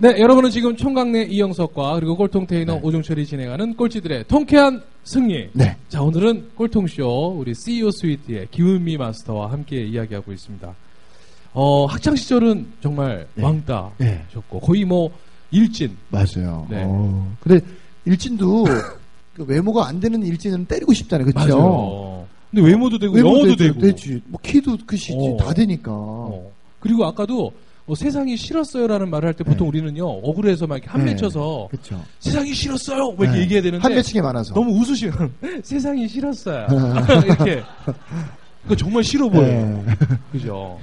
네, 여러분은 지금 총각내 이영석과 그리고 꼴통 테이너 네. 오종철이 진행하는 꼴찌들의 통쾌한 승리. 네. 자, 오늘은 꼴통쇼 우리 CEO 스위트의 김은미 마스터와 함께 이야기하고 있습니다. 어, 학창 시절은 정말 네. 왕따셨고 네. 거의 뭐 일진. 맞아요. 네. 어, 근데 일진도 그 외모가 안 되는 일진은 때리고 싶잖아요. 그렇죠? 근데 외모도 되고 외모도 영어도 되죠, 되고. 되지. 뭐 키도 크시지. 어. 다 되니까. 어. 그리고 아까도 어, 세상이 싫었어요라는 말을 할 때 보통 네. 우리는요 억울해서 막 이렇게 한 네. 맺혀서 그렇죠. 세상이 싫었어요 뭐 이렇게 네. 얘기해야 되는데 한 매칭이 많아서. 너무 웃으시면 세상이 싫었어요. 이렇게. 그 정말 싫어 보여요. 네. 그죠.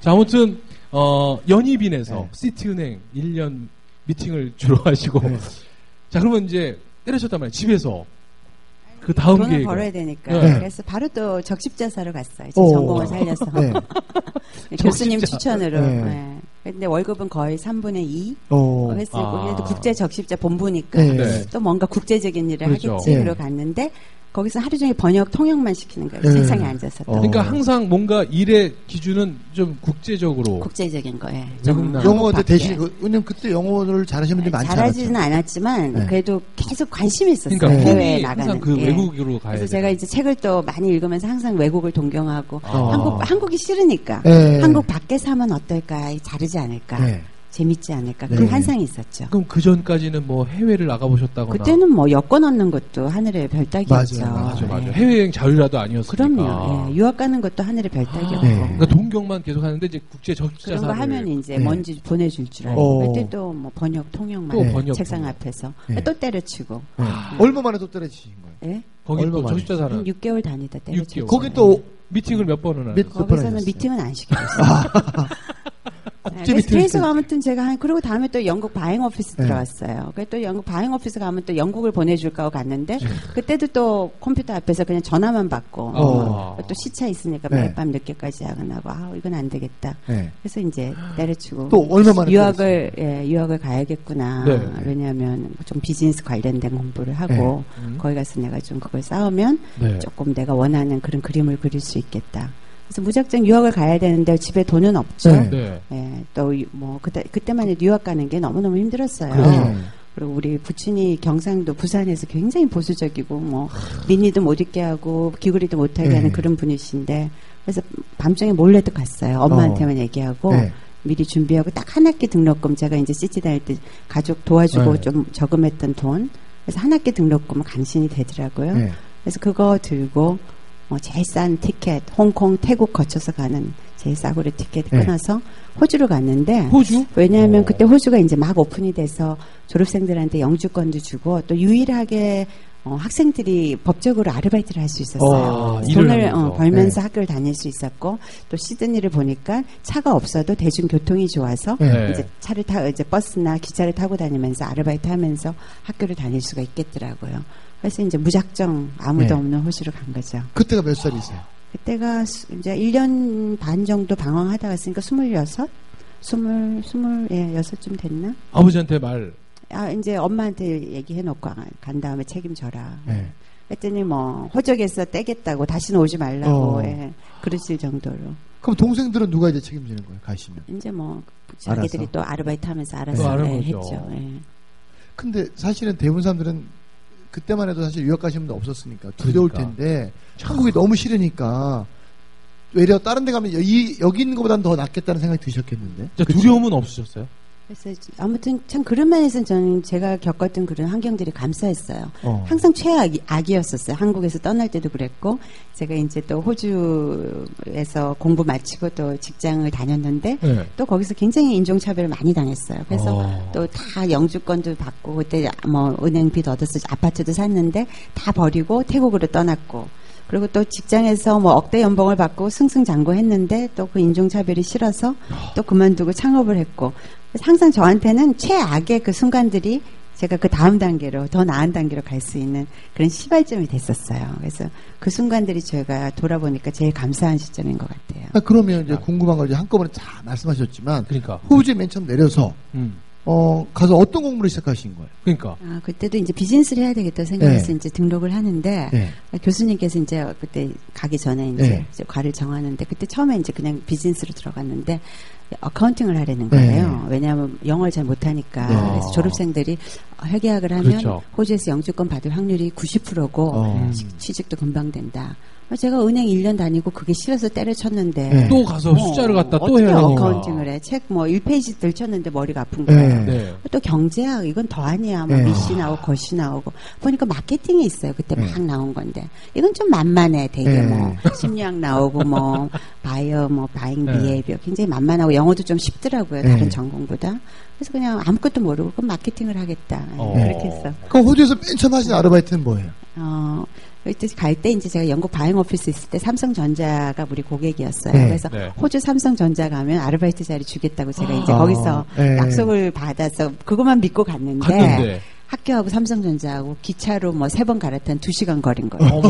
자, 아무튼, 어, 연희빈에서 네. 시티은행 1년 미팅을 주로 하시고. 네. 자, 그러면 이제 때려쳤단 말이에요. 집에서. 그 다음 돈을 계획. 벌어야 되니까. 네. 그래서 바로 또 적십자사로 갔어요. 제 오. 전공을 살려서. 네. 교수님 적십자. 추천으로. 네. 네. 근데 월급은 거의 3분의 2 어. 했을 아. 고 그래도 국제 적십자 본부니까 네. 네. 또 뭔가 국제적인 일을 그렇죠. 하겠지. 네. 그러고 갔는데 거기서 하루 종일 번역 통역만 시키는 거예요. 네. 세상에 앉아서 또. 어. 그러니까 항상 뭔가 일의 기준은 좀 국제적으로. 국제적인 거예요. 나라. 영어도 대신, 그, 왜냐면 그때 영어를 잘하시는 분들이 많지 잘하지는 않았죠. 않았지만 네. 그래도 계속 관심이 있었어요. 그러니까 네. 해외에 나가는. 항상 그 예. 외국으로 가야 그래서 돼. 제가 이제 책을 또 많이 읽으면서 항상 외국을 동경하고 아. 한국 한국이 싫으니까 네. 한국 밖에서 하면 어떨까 자르지 않을까 네. 재밌지 않을까 네. 그런 환상이 있었죠. 그럼 그 전까지는 뭐 해외를 나가보셨다거나. 그때는 뭐 여권 얻는 것도 하늘의 별따기였죠. 맞아요, 맞아, 맞아. 네. 해외여행 자유라도 아니었으니까. 그럼요. 예, 유학 가는 것도 하늘의 별따기였고 네. 그러니까 동경만 계속 하는데 이제 국제 그런 적자사를 거 하면 이제 네. 뭔지 보내줄 줄 알고 어. 그때 또 뭐 번역 통역만. 번역, 책상 번역. 앞에서 네. 또 때려치고 네. 얼마 만에 또 떨어지신 거예요? 예? 거기 또 만에? 적십자사는 한 6개월 다니다 때려치고 6개월. 거기 또 미팅을 몇 번을 하는 몇- 몇번 거기서는? 미팅은 안 시켜줬어요. 네, 때- 아무튼 제가 한 그리고 다음에 또 영국 바잉 오피스 네. 들어갔어요. 그또 영국 바잉 오피스 가면 또 영국을 보내줄까 하고 갔는데 그때도 또 컴퓨터 앞에서 그냥 전화만 받고 어. 또 시차 있으니까 네. 매일 밤 늦게까지 야근하고 아 이건 안 되겠다. 네. 그래서 이제 때려치고 또 얼마 만에 유학을 예, 유학을 가야겠구나. 네. 왜냐하면 좀 비즈니스 관련된 공부를 하고 음. 거기 가서 내가 좀 그걸 쌓으면 네. 조금 내가 원하는 그런 그림을 그릴 수 있겠다. 그래서 무작정 유학을 가야 되는데 집에 돈은 없죠. 네. 네. 예, 또뭐 그때 그때만 해도 유학 가는 게 너무 너무 힘들었어요. 네. 그리고 우리 부친이 경상도 부산에서 굉장히 보수적이고 뭐 미니도 못 입게 하고 귀걸이도 못 하게 네. 하는 그런 분이신데 그래서 밤중에 몰래도 갔어요. 엄마한테만 얘기하고 네. 미리 준비하고 딱 한 학기 등록금 제가 이제 CC 다닐 때 가족 도와주고 네. 좀 저금했던 돈 그래서 한 학기 등록금은 간신히 되더라고요. 네. 그래서 그거 들고 뭐 제일 싼 티켓 홍콩 태국 거쳐서 가는 제일 싸구려 티켓 네. 끊어서 호주로 갔는데 호주? 왜냐하면 어. 그때 호주가 이제 막 오픈이 돼서 졸업생들한테 영주권도 주고 또 유일하게 어, 학생들이 법적으로 아르바이트를 할 수 있었어요. 어, 일을 돈을. 어, 벌면서 네. 학교를 다닐 수 있었고 또 시드니를 보니까 차가 없어도 대중교통이 좋아서 네. 이제 차를 타 이제 버스나 기차를 타고 다니면서 아르바이트 하면서 학교를 다닐 수가 있겠더라고요. 그래서 이제 무작정 아무도 네. 없는 호주로 간 거죠. 그때가 몇 살이세요? 그때가 수- 이제 1년 반 정도 방황하다가 했으니까 26? 20, 26쯤 됐나? 아버지한테 말. 아, 이제 엄마한테 얘기해놓고 아, 간 다음에 책임져라. 네. 했더니 뭐, 호적에서 떼겠다고 다시는 오지 말라고, 어. 예, 그러실 정도로. 그럼 동생들은 누가 이제 책임지는 거예요? 가시면. 이제 뭐, 자기들이 알아서? 또 아르바이트 하면서 또 알아서 아는 예. 했죠. 예. 근데 사실은 대부분 사람들은 그때만 해도 사실 유학 가시는 분 없었으니까 두려울 그러니까. 텐데 한국이 너무 싫으니까 외려 다른 데 가면 이, 여기 있는 것보다는 더 낫겠다는 생각이 드셨겠는데. 두려움은 없으셨어요? 그래서 아무튼 참 그런 면에서는 저는 제가 겪었던 그런 환경들이 감사했어요. 어. 항상 최악이었었어요. 한국에서 떠날 때도 그랬고 제가 이제 또 호주에서 공부 마치고 또 직장을 다녔는데 네. 또 거기서 굉장히 인종차별을 많이 당했어요. 그래서 어. 또다 영주권도 받고 그때 뭐 은행 빚 얻어서 아파트도 샀는데 다 버리고 태국으로 떠났고 그리고 또 직장에서 뭐 억대 연봉을 받고 승승장구했는데 또 그 인종차별이 싫어서 또 그만두고 창업을 했고 항상 저한테는 최악의 그 순간들이 제가 그 다음 단계로 더 나은 단계로 갈 수 있는 그런 시발점이 됐었어요. 그래서 그 순간들이 제가 돌아보니까 제일 감사한 시점인 것 같아요. 아, 그러면 이제 궁금한 걸 이제 한꺼번에 다 말씀하셨지만 그러니까. 호주에 맨 처음 내려서 음. 어 가서 어떤 공부를 시작하신 거예요? 그러니까. 아, 그때도 이제 비즈니스를 해야 되겠다 생각해서 네. 이제 등록을 하는데 네. 교수님께서 이제 그때 가기 전에 이제, 네. 이제 과를 정하는데 그때 처음에 이제 그냥 비즈니스로 들어갔는데 어카운팅을 하려는 거예요. 왜냐하면 영어를 잘 못하니까 네. 그래서 졸업생들이 회계학을 하면 그렇죠. 호주에서 영주권 받을 확률이 90%고 어. 취직도 금방 된다. 제가 은행 1년 다니고 그게 싫어서 때려쳤는데 네. 또 가서 숫자를 갖다 또 어떻게 해야 되니까. 어카운팅을 해? 책 뭐 1페이지 들 쳤는데 머리가 아픈 거야. 네. 네. 또 경제학 이건 더 아니야. 뭐 네. 미시 나오고 거시 나오고 보니까 마케팅이 있어요. 그때 네. 막 나온 건데 이건 좀 만만해. 되게 네. 뭐 심리학 나오고 뭐 buyer 뭐 buying 네. behavior 굉장히 만만하고 영어도 좀 쉽더라고요. 네. 다른 전공보다. 그래서 그냥 아무것도 모르고 그럼 마케팅을 하겠다. 어. 그렇게 했어. 그럼 호주에서 맨 처음 하신 아르바이트는 뭐예요? 어, 갈 때 이제 제가 영국 buying office 있을 때 삼성전자가 우리 고객이었어요. 네. 그래서 네. 호주 삼성전자 가면 아르바이트 자리 주겠다고 제가 이제 아, 거기서 네. 약속을 받아서 그것만 믿고 갔는데, 갔는데. 학교하고 삼성전자하고 기차로 뭐 세 번 갈아탄 두 시간 거린 거예요.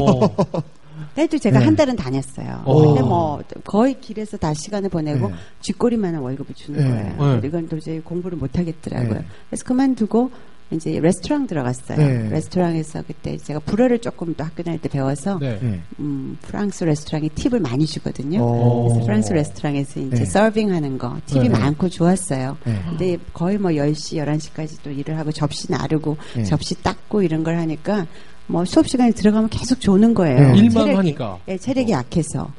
그래도 제가 네. 한 달은 다녔어요. 어. 근데 뭐 거의 길에서 다 시간을 보내고 네. 쥐꼬리만한 월급을 주는 네. 거예요. 네. 이건 도저히 공부를 못 하겠더라고요. 네. 그래서 그만두고 이제 레스토랑 들어갔어요. 네. 레스토랑에서 그때 제가 불어를 조금 또 학교 다닐 때 배워서 네. 네. 음, 프랑스 레스토랑이 팁을 많이 주거든요. 어. 그래서 프랑스 레스토랑에서 이제 네. 서빙하는 거 팁이 네. 많고 좋았어요. 네. 근데 거의 뭐 10시, 11시까지 또 일을 하고 접시 나르고 네. 접시 닦고 이런 걸 하니까 뭐 수업 시간에 들어가면 계속 조는 거예요. 네. 일만 체력이- 하니까. 예, 체력이 약해서.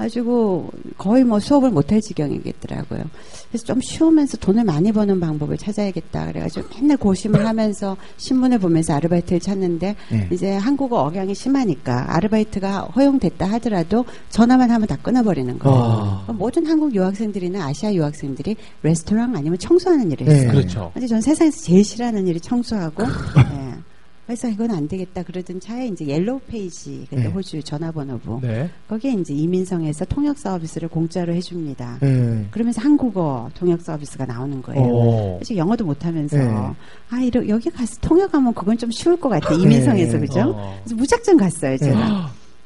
네. 가지고 거의 뭐 수업을 못 할 지경이겠더라고요. 그래서 좀 쉬우면서 돈을 많이 버는 방법을 찾아야겠다. 그래가지고 맨날 고심을 하면서 신문을 보면서 아르바이트를 찾는데 네. 이제 한국어 억양이 심하니까 아르바이트가 허용됐다 하더라도 전화만 하면 다 끊어버리는 거예요. 아. 그럼 모든 한국 유학생들이나 아시아 유학생들이 레스토랑 아니면 청소하는 일을 네. 했어요. 그렇죠. 근데 전 세상에서 제일 싫어하는 일이 청소하고 예. 그래서 이건 안 되겠다 그러던 차에 이제 Yellow Page 그때 네. 호주 전화번호부 네. 거기에 이제 이민성에서 통역 서비스를 공짜로 해줍니다. 네. 그러면서 한국어 통역 서비스가 나오는 거예요. 어. 사실 영어도 못하면서 네. 아 이러, 여기 가서 통역하면 그건 좀 쉬울 것 같아 이민성에서 네. 그죠? 어. 그래서 무작정 갔어요 제가. 네.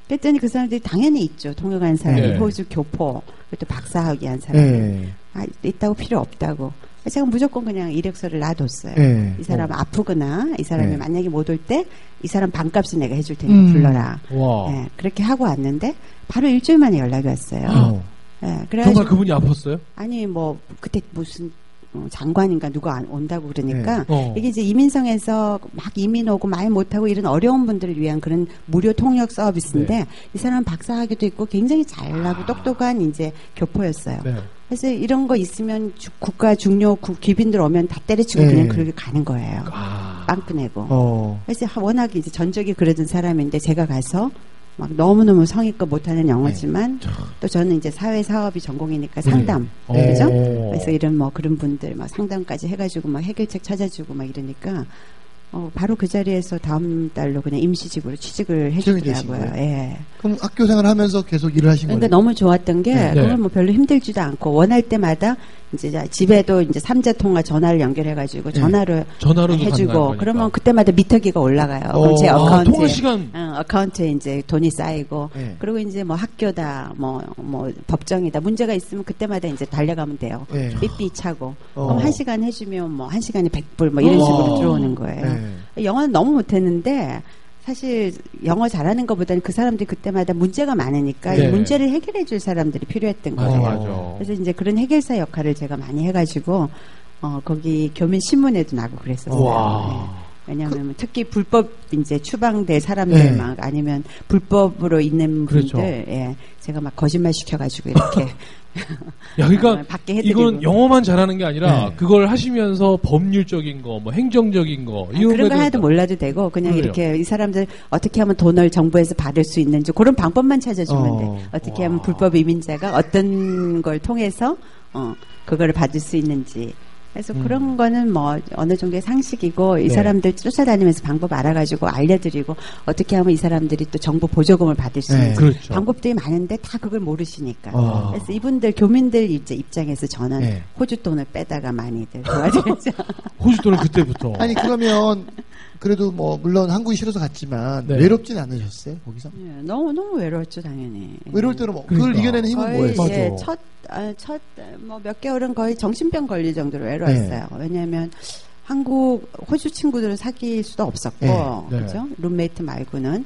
그랬더니 그 사람들이 당연히 있죠 통역한 사람이 네. 호주 교포 그리고 박사학위 한 사람이 네. 아 있다고 필요 없다고. 제가 무조건 그냥 이력서를 놔뒀어요. 네. 이 사람 아프거나 이 사람이 네. 만약에 못 올 때 이 사람 반값은 내가 해줄 테니까 음. 불러라. 와. 네, 그렇게 하고 왔는데 바로 일주일 만에 연락이 왔어요. 어. 네, 정말 그분이 아팠어요? 아니 뭐 그때 무슨 어, 장관인가 누가 안 온다고 그러니까 어. 이게 이제 이민성에서 막 이민 오고 말 못하고 이런 어려운 분들을 위한 그런 무료 통역 서비스인데 네. 이 사람은 박사학위도 있고 굉장히 잘나고 똑똑한 이제 교포였어요. 네. 그래서 이런 거 있으면 주- 국가 중요 국 귀빈들 오면 다 때려치고 네. 그냥 그렇게 가는 거예요. 아. 빵꾸 내고. 어. 그래서 워낙 이제 전적이 그러던 사람인데 제가 가서 막 너무너무 성의껏 못하는 영어지만 또 저는 이제 사회 사업이 전공이니까 상담 네. 그죠? 어. 그래서 이런 뭐 그런 분들 막 상담까지 해가지고 막 해결책 찾아주고 막 이러니까 어, 바로 그 자리에서 다음 달로 그냥 임시직으로 취직을 해주더라고요. 예. 그럼 학교 생활 하면서 계속 일을 하신 그러니까 거예요? 너무 좋았던 게 네. 그걸 뭐 별로 힘들지도 않고 원할 때마다 이제 자- 집에도 이제 삼자 통화 전화를 연결해 가지고 네. 전화로 전화로도 해주고 가능한 그러면. 그때마다 미터기가 올라가요. 그럼 제 어, 아, account에 시간. 응, account에 이제 돈이 쌓이고 네. 그리고 이제 뭐 학교다 뭐 뭐 법정이다 문제가 있으면 그때마다 이제 달려가면 돼요. 네. 삐삐 차고 어. 그럼 한 시간 해주면 뭐 한 시간에 100불 뭐 이런 식으로 어. 들어오는 거예요. 네. 영어는 너무 못했는데 사실 영어 잘하는 것보다는 그 사람들이 그때마다 문제가 많으니까 네. 이 문제를 해결해 줄 사람들이 필요했던 맞아, 거예요. 맞아. 그래서 이제 그런 해결사 역할을 제가 많이 해가지고 어 거기 교민 신문에도 나고 그랬었어요. 와. 왜냐하면 특히 불법 이제 추방될 사람들 네. 막 아니면 불법으로 있는 분들 그렇죠. 예 제가 막 거짓말 시켜가지고 이렇게 야, 그러니까 받게 해드리고 이건 영어만 잘하는 게 아니라 네. 그걸 하시면서 법률적인 거, 뭐 행정적인 거 아, 이런 그런 거 하나도 대해서- 몰라도 되고 그냥 그래요. 이렇게 이 사람들 어떻게 하면 돈을 정부에서 받을 수 있는지 그런 방법만 찾아주면 어. 돼. 어떻게 하면 불법 이민자가 어떤 걸 통해서 어 그거를 받을 수 있는지. 그래서 그런 거는 뭐 어느 정도의 상식이고 이 음. 네. 사람들 쫓아다니면서 방법 알아가지고 알려드리고 어떻게 하면 이 사람들이 또 정부 보조금을 받을 수 네. 있는지 그렇죠. 방법들이 많은데 다 그걸 모르시니까. 어. 그래서 이분들 교민들 이제 입장에서 저는 네. 호주 돈을 빼다가 많이들 도와드렸죠. 호주 돈은 그때부터. 아니 그러면 그래도 뭐 물론 한국이 싫어서 갔지만 네. 외롭진 않으셨어요 거기서? 예, 너무 너무 외로웠죠 당연히. 외로울 때는 뭐 그걸 그러니까. 이겨내는 힘은 거의 뭐예요? 예, 첫, 아, 첫, 뭐, 몇 개월은 거의 정신병 걸릴 정도로 외로웠어요. 네. 왜냐하면 한국, 호주 친구들을 사귈 수도 없었고, 네, 네. 그죠? 룸메이트 말고는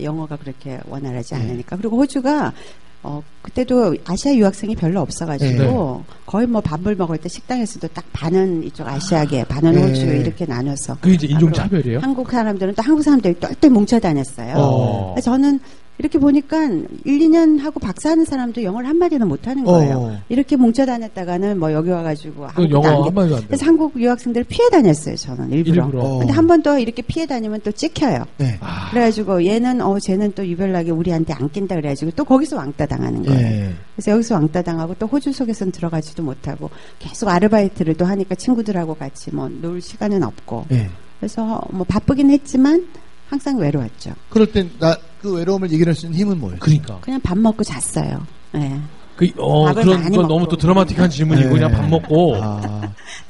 영어가 그렇게 원활하지 네. 않으니까. 그리고 호주가, 어, 그때도 아시아 유학생이 별로 없어가지고, 거의 뭐 밥을 먹을 때 식당에서도 딱 반은 이쪽 아시아계, 반은 네. 호주 이렇게 나눠서. 그게 이제 인종 아, 그리고 차별이에요? 한국 사람들은 또 한국 사람들이 똘똘 뭉쳐 다녔어요. 어. 저는 이렇게 보니까 1, 2년 하고 박사하는 사람도 영어를 한마디는 못하는 거예요. 어. 이렇게 뭉쳐 다녔다가는 뭐 여기 와가지고 아무것도 영어 안 돼. 한마디도 안 돼. 그래서 한국 유학생들 피해 다녔어요, 저는 일부러. 일부러. 어. 근데 한 번 더 이렇게 피해 다니면 또 찍혀요. 네. 아, 그래가지고 얘는 어 쟤는 또 유별나게 우리한테 안 낀다 그래가지고 또 거기서 왕따 당하는 거예요. 네. 그래서 여기서 왕따 당하고 또 호주 속에서는 들어가지도 못하고 계속 아르바이트를 또 하니까 친구들하고 같이 뭐 놀 시간은 없고 네. 그래서 뭐 바쁘긴 했지만 항상 외로웠죠. 그럴 땐 나 그 외로움을 이겨낼 수 있는 힘은 뭐예요? 그러니까. 그냥 밥 먹고 잤어요. 예. 그, 어, 밥을 그런 많이 건 너무. 또 드라마틱한 질문이고, 네. 그냥 밥 먹고. 아,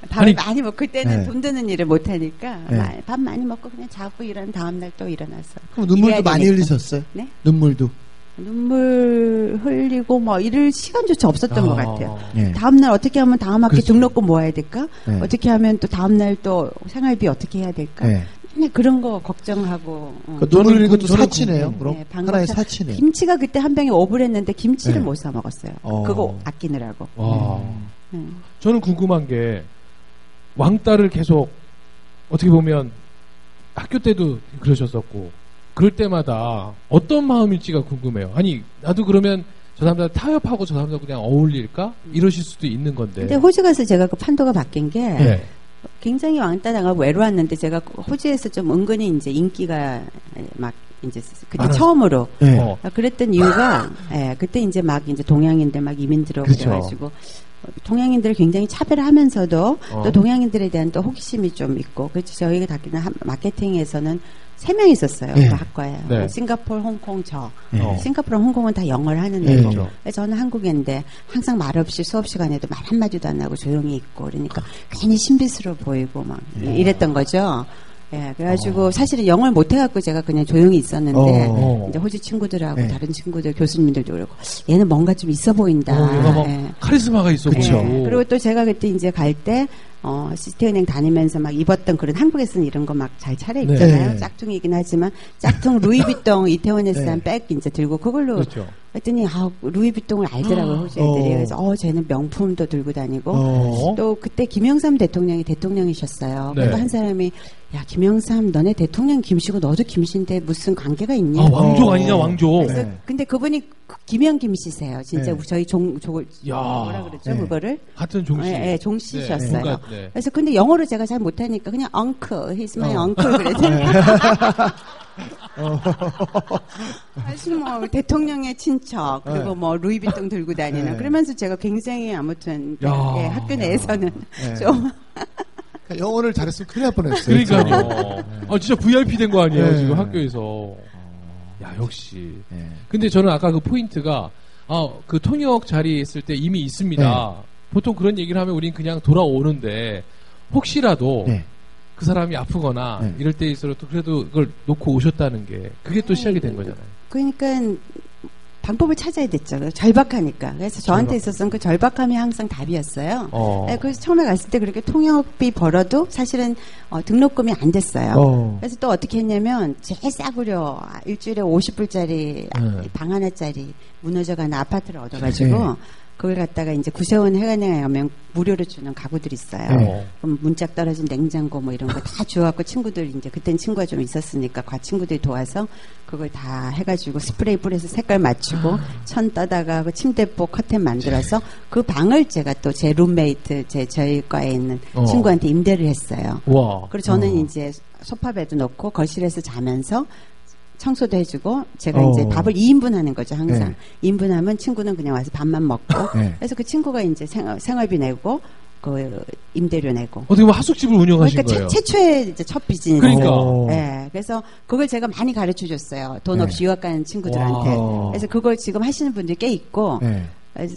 밥을 아니, 많이 먹고 그때는 네. 돈 드는 일을 못 하니까 네. 마- 밥 많이 먹고 그냥 자고 일어난 다음 날 또 일어나서 그럼 눈물도 많이 되니까. 흘리셨어요? 네? 눈물도. 눈물 흘리고 뭐 이럴 시간조차 없었던 것 같아요. 네. 다음 날 어떻게 하면 다음 학기 그렇죠. 등록금 모아야 될까? 네. 어떻게 하면 또 다음 날 또 생활비 어떻게 해야 될까? 네. 그냥 그런 거 걱정하고 어. 그 눈물 흘리는 것도 저는 사치네요. 그- 그럼 네, 방금 하나의 사- 사치네요. 김치가 그때 한 병에 5불 했는데 김치를 네. 못사 먹었어요. 어. 그거 아끼느라고. 와. 네. 저는 궁금한 게, 왕따를 계속, 어떻게 보면, 학교 때도 그러셨었고, 그럴 때마다 어떤 마음일지가 궁금해요. 아니, 나도 그러면 저 사람들 타협하고 저 사람들 그냥 어울릴까? 이러실 수도 있는 건데. 근데 호주 가서 제가 그 판도가 바뀐 게 네. 굉장히 왕따 당하고 외로웠는데 제가 호주에서 좀 은근히 이제 인기가 막 이제 그때 많았- 처음으로 네. 어. 아, 그랬던 이유가 예, 그때 이제 막 이제 동양인들 막 이민 들어오고 그렇죠. 그래가지고 동양인들을 굉장히 차별하면서도 어. 또 동양인들에 대한 또 호기심이 좀 있고 그래서 저희가 다기는 마케팅에서는 세 명 있었어요 네. 그 학과에 네. 싱가포르, 홍콩, 저 네. 어. 싱가포르, 홍콩은 다 영어를 하는 네. 데고 그렇죠. 그래서 저는 한국인데 항상 말없이 수업 시간에도 말 한마디도 안 하고 조용히 있고 그러니까 괜히 신비스러워 보이고 막 네. 이랬던 거죠. 예, 그래가지고 사실은 영어를 못해갖고 제가 그냥 조용히 있었는데 어. 이제 호주 친구들하고 네. 다른 친구들 교수님들도 그러고 얘는 뭔가 좀 있어 보인다. 어, 예. 카리스마가 있어. 보이고. 예. 그리고 또 제가 그때 이제 갈 때, 어, 시티은행 다니면서 막 입었던 그런 한국에서는 이런 거 막 잘 차려 입잖아요. 네. 짝퉁이긴 하지만, 짝퉁 루이비통 이태원에서 네. 산백 이제 들고 그걸로 그렇죠. 했더니, 아, 루이비통을 알더라고요, 호주 애들이. 어. 그래서, 어, 쟤는 명품도 들고 다니고. 어. 또 그때 김영삼 대통령이 대통령이셨어요. 네. 그리고 한 사람이, 야, 김영삼, 너네 대통령 김씨고 너도 김씨인데 무슨 관계가 있니? 아, 왕족 어. 아니냐, 왕족. 그래서 네. 근데 그분이 그 김영 김씨세요. 진짜 네. 저희 종, 종, 야. 뭐라 그랬죠, 네. 그거를? 같은 종씨. 예, 예, 종씨셨어요. 뭔가, 네. 그래서 근데 영어를 제가 잘 못하니까 그냥 uncle, he's my 어. uncle 그랬더니 사실 뭐 대통령의 친척 그리고 네. 뭐 루이비통 들고 다니는 네. 그러면서 제가 굉장히 아무튼 야. 예, 학교 내에서는 네. 좀 그러니까 영어를 잘했으면 큰일 날 뻔했어요. 그러니까요. 아, 진짜 VIP 된 거 아니에요, 네. 지금 학교에서. 야, 역시. 네. 근데 저는 아까 그 포인트가, 아, 그 통역 자리에 있을 때 이미 있습니다. 네. 보통 그런 얘기를 하면 우린 그냥 돌아오는데, 혹시라도 네. 그 사람이 아프거나 네. 이럴 때 있어도 그래도 그걸 놓고 오셨다는 게, 그게 또 시작이 된 거잖아요. 그러니까 방법을 찾아야 됐죠. 절박하니까. 그래서 저한테 절박. 있었던 그 절박함이 항상 답이었어요. 어. 네, 그래서 처음에 갔을 때 그렇게 통역비 벌어도 사실은 어, 등록금이 안 됐어요. 어. 그래서 또 어떻게 했냐면 제일 싸구려 일주일에 50불짜리 네. 방 하나짜리 무너져가는 아파트를 얻어가지고 네. 그걸 갖다가 이제 구세원 해관에 가면 무료로 주는 가구들이 있어요. 어. 그럼 문짝 떨어진 냉장고 뭐 이런 거 다 주워갖고 친구들 이제 그땐 친구가 좀 있었으니까 과 친구들이 도와서 그걸 다 해가지고 스프레이 뿌려서 색깔 맞추고 천 떠다가 그 침대포 커튼 만들어서 그 방을 제가 또 제 룸메이트 제 저희 과에 있는 어. 친구한테 임대를 했어요. 와. 그리고 저는 어. 이제 sofa bed 놓고 거실에서 자면서 청소도 해주고 제가 어. 이제 밥을 2인분 하는 거죠 항상 네. 2인분 하면 친구는 그냥 와서 밥만 먹고 네. 그래서 그 친구가 이제 생활, 생활비 내고 그 임대료 내고 어떻게 보면 하숙집을 운영하신 그러니까 거예요. 최, 최초의 이제 첫 비즈니스 그러니까. 어. 네, 그래서 그걸 제가 많이 가르쳐 줬어요. 돈 네. 없이 유학 가는 친구들한테. 와. 그래서 그걸 지금 하시는 분들이 꽤 있고, 네.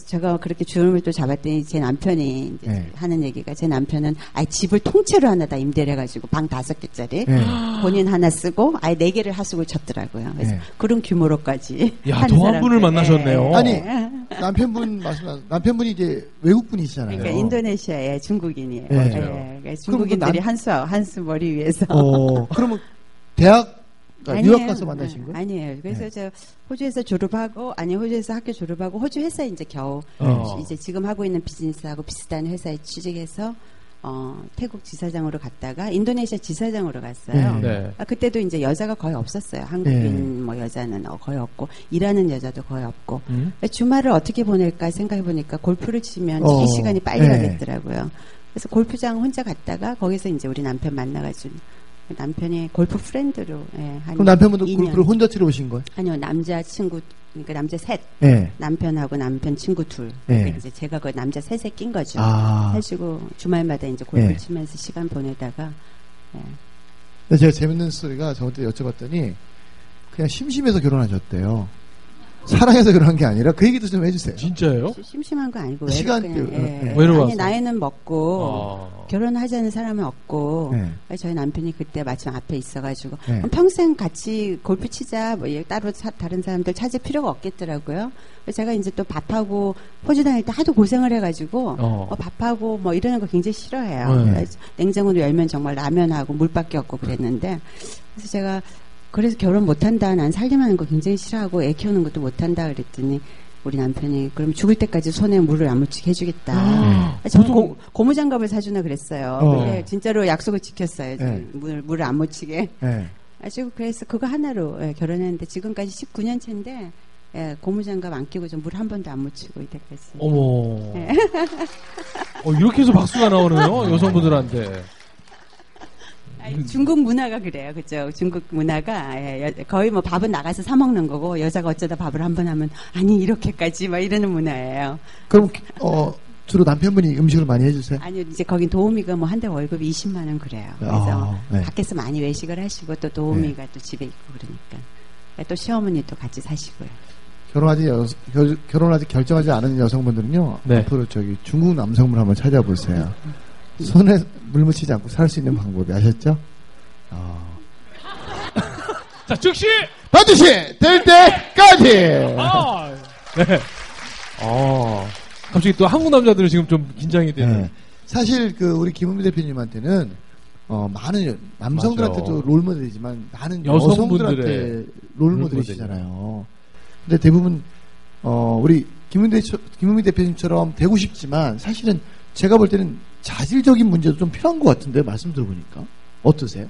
제가 그렇게 주름을 또 잡았더니 제 남편이 네. 하는 얘기가 제 남편은 아예 집을 통째로 하나 다 임대를 해가지고 방 다섯 개짜리 네. 본인 하나 쓰고 아예 네 개를 하숙을 쳤더라고요. 그래서 네. 그런 규모로까지. 야, 더한 분을. 만나셨네요. 예. 아니, 남편분 말씀 남편분이 이제 외국 분이시잖아요. 그러니까 인도네시아의 중국인이에요. 네. 예, 맞아요. 그러니까 중국인들이 남- 한수 한수 머리 위에서. 어, 그러면 대학 그러니까 유학 아니에요. 가서 만나신 거예요? 아니에요. 그래서 네. 저 호주에서 졸업하고 아니 호주에서 학교 졸업하고 호주 회사 이제 겨우 어. 이제 지금 하고 있는 비즈니스하고 비슷한 회사에 취직해서 어, 태국 지사장으로 갔다가 인도네시아 지사장으로 갔어요. 네. 네. 아, 그때도 이제 여자가 거의 없었어요. 한국인 뭐 여자는 어, 거의 없고 일하는 여자도 거의 없고 음? 주말을 어떻게 보낼까 생각해 보니까 골프를 치면 어, 이 시간이 빨리 네. 가겠더라고요. 그래서 골프장 혼자 갔다가 거기서 이제 우리 남편 만나가지고 남편이 골프 프렌드로 예, 한 그럼 남편분도 2년. 골프를 혼자 치러 오신 거예요? 아니요 남자 친구 그러니까 남자 셋 네. 남편하고 남편 친구 둘 네. 그러니까 이제 제가 그 남자 셋에 낀 거죠. 아. 해주고 주말마다 이제 골프 네. 치면서 시간 보내다가 예. 제가 재밌는 스토리가 저한테 여쭤봤더니 그냥 심심해서 결혼하셨대요. 사랑해서 결혼한 게 아니라 그 얘기도 좀 해주세요. 진짜예요? 시- 심심한 거 아니고 시간 외롭- 예. 네. 외로워서. 아니 나이는 먹고 아. 결혼하자는 사람은 없고 네. 저희 남편이 그때 마침 앞에 있어가지고 네. 평생 같이 골프 치자 뭐얘 따로 사- 다른 사람들 찾을 필요가 없겠더라고요. 그래서 제가 이제 또 밥하고 호주 다닐 때 하도 고생을 해가지고 어. 어, 밥하고 뭐 이러는 거 굉장히 싫어해요. 네. 냉장고를 열면 정말 라면하고 물밖에 없고 그랬는데 그래서 제가 그래서 결혼 못한다. 난 살림하는 거 굉장히 싫어하고 애 키우는 것도 못한다. 그랬더니 우리 남편이 그럼 죽을 때까지 손에 물을 안 묻히게 해주겠다. 아, 저는 보통- 고, 고무장갑을 사주나 그랬어요. 어. 근데 진짜로 약속을 지켰어요. 네. 물, 물을 안 묻히게. 네. 아주 그래서 그거 하나로 예, 결혼했는데 지금까지 19년 차인데 예, 고무장갑 안 끼고 좀 물 한 번도 안 묻히고 이때까지. 어머. 네. 어, 이렇게 해서 박수가 나오네요. 여성분들한테. 아니, 중국 문화가 그래요, 그죠? 중국 문화가 예, 여- 거의 뭐 밥은 나가서 사 먹는 거고 여자가 어쩌다 밥을 한 번 하면 아니 이렇게까지 막 이러는 문화예요. 그럼 어, 주로 남편분이 음식을 많이 해주세요? 아니 이제 거긴 도우미가 뭐 한 달 월급이 20만 원 그래요. 그래서 아, 네. 밖에서 많이 외식을 하시고 또 도우미가 또 집에 있고 그러니까 또 시어머니 또 같이 사시고요. 결혼하지 여, 결, 결혼하지 결정하지 않은 여성분들은요 네. 앞으로 저기 중국 남성분 한번 찾아보세요. 손에 물 묻히지 않고 살 수 있는 방법이 아셨죠? 어. 자, 즉시! 반드시 될 때까지. 아! 네. 아. 갑자기 또 한국 남자들은 지금 좀 긴장이 되는. 네. 사실 그 우리 김은미 대표님한테는 어, 많은 남성들한테도 맞아. 롤모델이지만 많은 여성분들의 여성들한테 롤모델이시잖아요. 근데 대부분 어, 우리 김은미 대표님처럼 되고 싶지만 사실은 제가 볼 때는 자질적인 문제도 좀 필요한 것 같은데 말씀 들어보니까 어떠세요?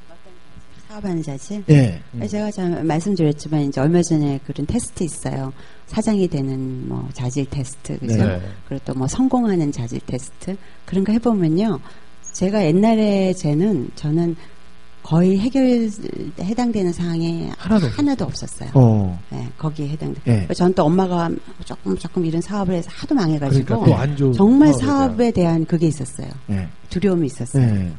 사업하는 자질. 예. 음. 제가 참 말씀드렸지만 이제 얼마 전에 그런 테스트 있어요. 사장이 되는 뭐 자질 테스트 그죠? 네. 그리고 또 뭐 성공하는 자질 테스트 그런 거 해보면요. 제가 옛날에 쟤는 저는 거의 해결 해당되는 사항이 하나도 하나도 없었어요. 어. 네, 거기에 해당돼. 예. 전또 엄마가 조금 조금 이런 사업을 해서 하도 망해가지고 그러니까. 정말 사업에 대한 그게 있었어요. 예. 두려움이 있었어요. 예.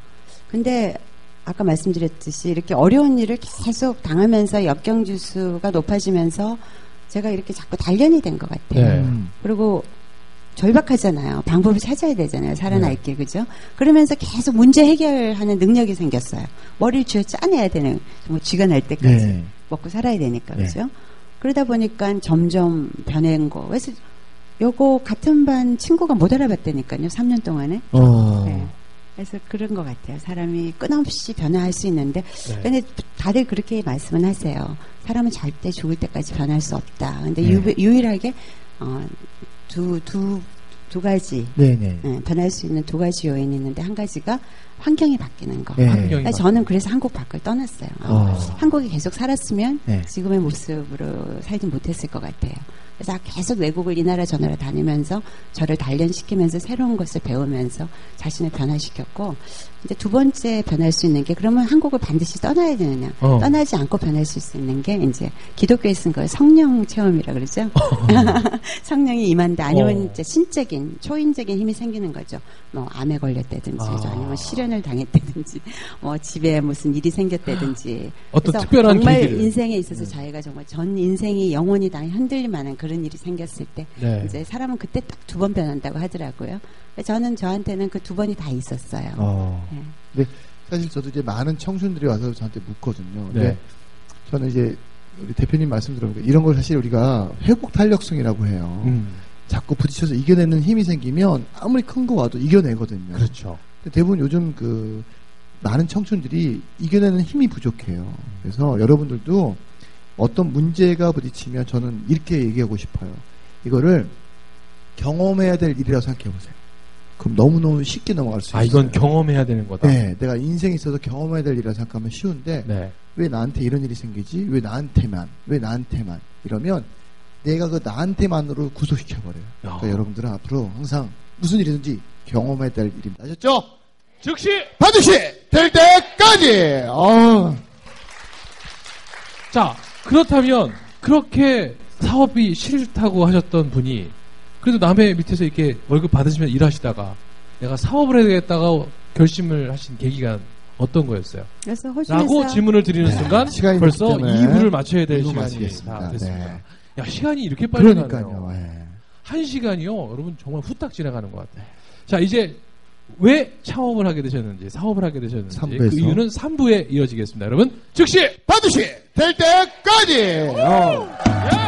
근데 아까 말씀드렸듯이 이렇게 어려운 일을 계속 당하면서 역경지수가 높아지면서 제가 이렇게 자꾸 단련이 된 것 같아요. 네. 음. 그리고 절박하잖아요. 방법을 찾아야 되잖아요. 살아날 네. 길, 그죠? 그러면서 계속 문제 해결하는 능력이 생겼어요. 머리를 쥐어 짜내야 되는, 뭐 쥐가 날 때까지 네. 먹고 살아야 되니까, 네. 그죠? 그러다 보니까 점점 변한 거. 그래서 요거 같은 반 친구가 못 알아봤다니까요. 3년 동안에. 어. 네. 그래서 그런 것 같아요. 사람이 끊임없이 변화할 수 있는데, 네. 근데 다들 그렇게 말씀은 하세요. 사람은 절대 죽을 때까지 변할 수 없다. 근데 네. 유, 유일하게 어, 두, 두 두 가지 네네. 예, 변할 수 있는 두 가지 요인이 있는데 한 가지가 환경이 바뀌는 거. 네. 환경이 그러니까 저는 그래서 한국 밖을 떠났어요. 어. 한국에 계속 살았으면 네. 지금의 모습으로 살지 못했을 것 같아요. 그래서 계속 외국을 이 나라 저 나라 다니면서 저를 단련시키면서 새로운 것을 배우면서 자신을 변화시켰고 이제 두 번째 변할 수 있는 게 그러면 한국을 반드시 떠나야 되느냐 어. 떠나지 않고 변할 수 있는 게 이제 기독교에 쓴 거예요 성령 체험이라 그러죠 성령이 임한다 아니면 어. 이제 신적인 초인적인 힘이 생기는 거죠 뭐 암에 걸렸다든지 아. 아니면 실연을 당했다든지 뭐 집에 무슨 일이 생겼다든지 어떤 특별한 정말 계기를. 인생에 있어서 자기가 정말 전 인생이 영원히 다 흔들릴 만한 그런 일이 생겼을 때 네. 이제 사람은 그때 딱 두 번 변한다고 하더라고요. 저는 저한테는 그 두 번이 다 있었어요. 어. 네. 근데 사실 저도 이제 많은 청춘들이 와서 저한테 묻거든요. 근데 네. 저는 이제 우리 대표님 말씀 들어보니까 이런 걸 사실 우리가 회복 탄력성이라고 해요. 음, 자꾸 부딪혀서 이겨내는 힘이 생기면 아무리 큰 거 와도 이겨내거든요. 그렇죠. 근데 대부분 요즘 그 많은 청춘들이 이겨내는 힘이 부족해요. 그래서 여러분들도 어떤 문제가 부딪히면 저는 이렇게 얘기하고 싶어요. 이거를 경험해야 될 일이라고 생각해 보세요. 그럼 너무너무 쉽게 넘어갈 수 있어요. 아, 이건 경험해야 되는 거다. 네, 내가 인생에 있어서 경험해야 될 일이라고 생각하면 쉬운데 네. 왜 나한테 이런 일이 생기지? 왜 나한테만? 왜 나한테만? 이러면 내가 그 나한테만으로 구속시켜 버려요. 그러니까 야. 여러분들은 앞으로 항상 무슨 일이든지 경험해야 될 일입니다. 아셨죠? 즉시 반드시 될 때까지. 어. 자, 그렇다면 그렇게 사업이 싫다고 하셨던 분이 그래도 남의 밑에서 이렇게 월급 받으시면 일하시다가 내가 사업을 해야 되겠다고 결심을 하신 계기가 어떤 거였어요? 그래서 라고 질문을 드리는 네, 순간 시간이 벌써 됐기 때문에 2부를 맞춰야 될 시간이. 다 됐습니다. 네. 야, 시간이 이렇게 빨리 가네요. 그러니까요. 예. 한 시간이요. 여러분 정말 후딱 지나가는 것 같아요. 자, 이제 왜 창업을 하게 되셨는지, 사업을 하게 되셨는지 삼부에서. 그 이유는 3부에 이어지겠습니다. 여러분, 즉시 반드시 될 때까지. 어.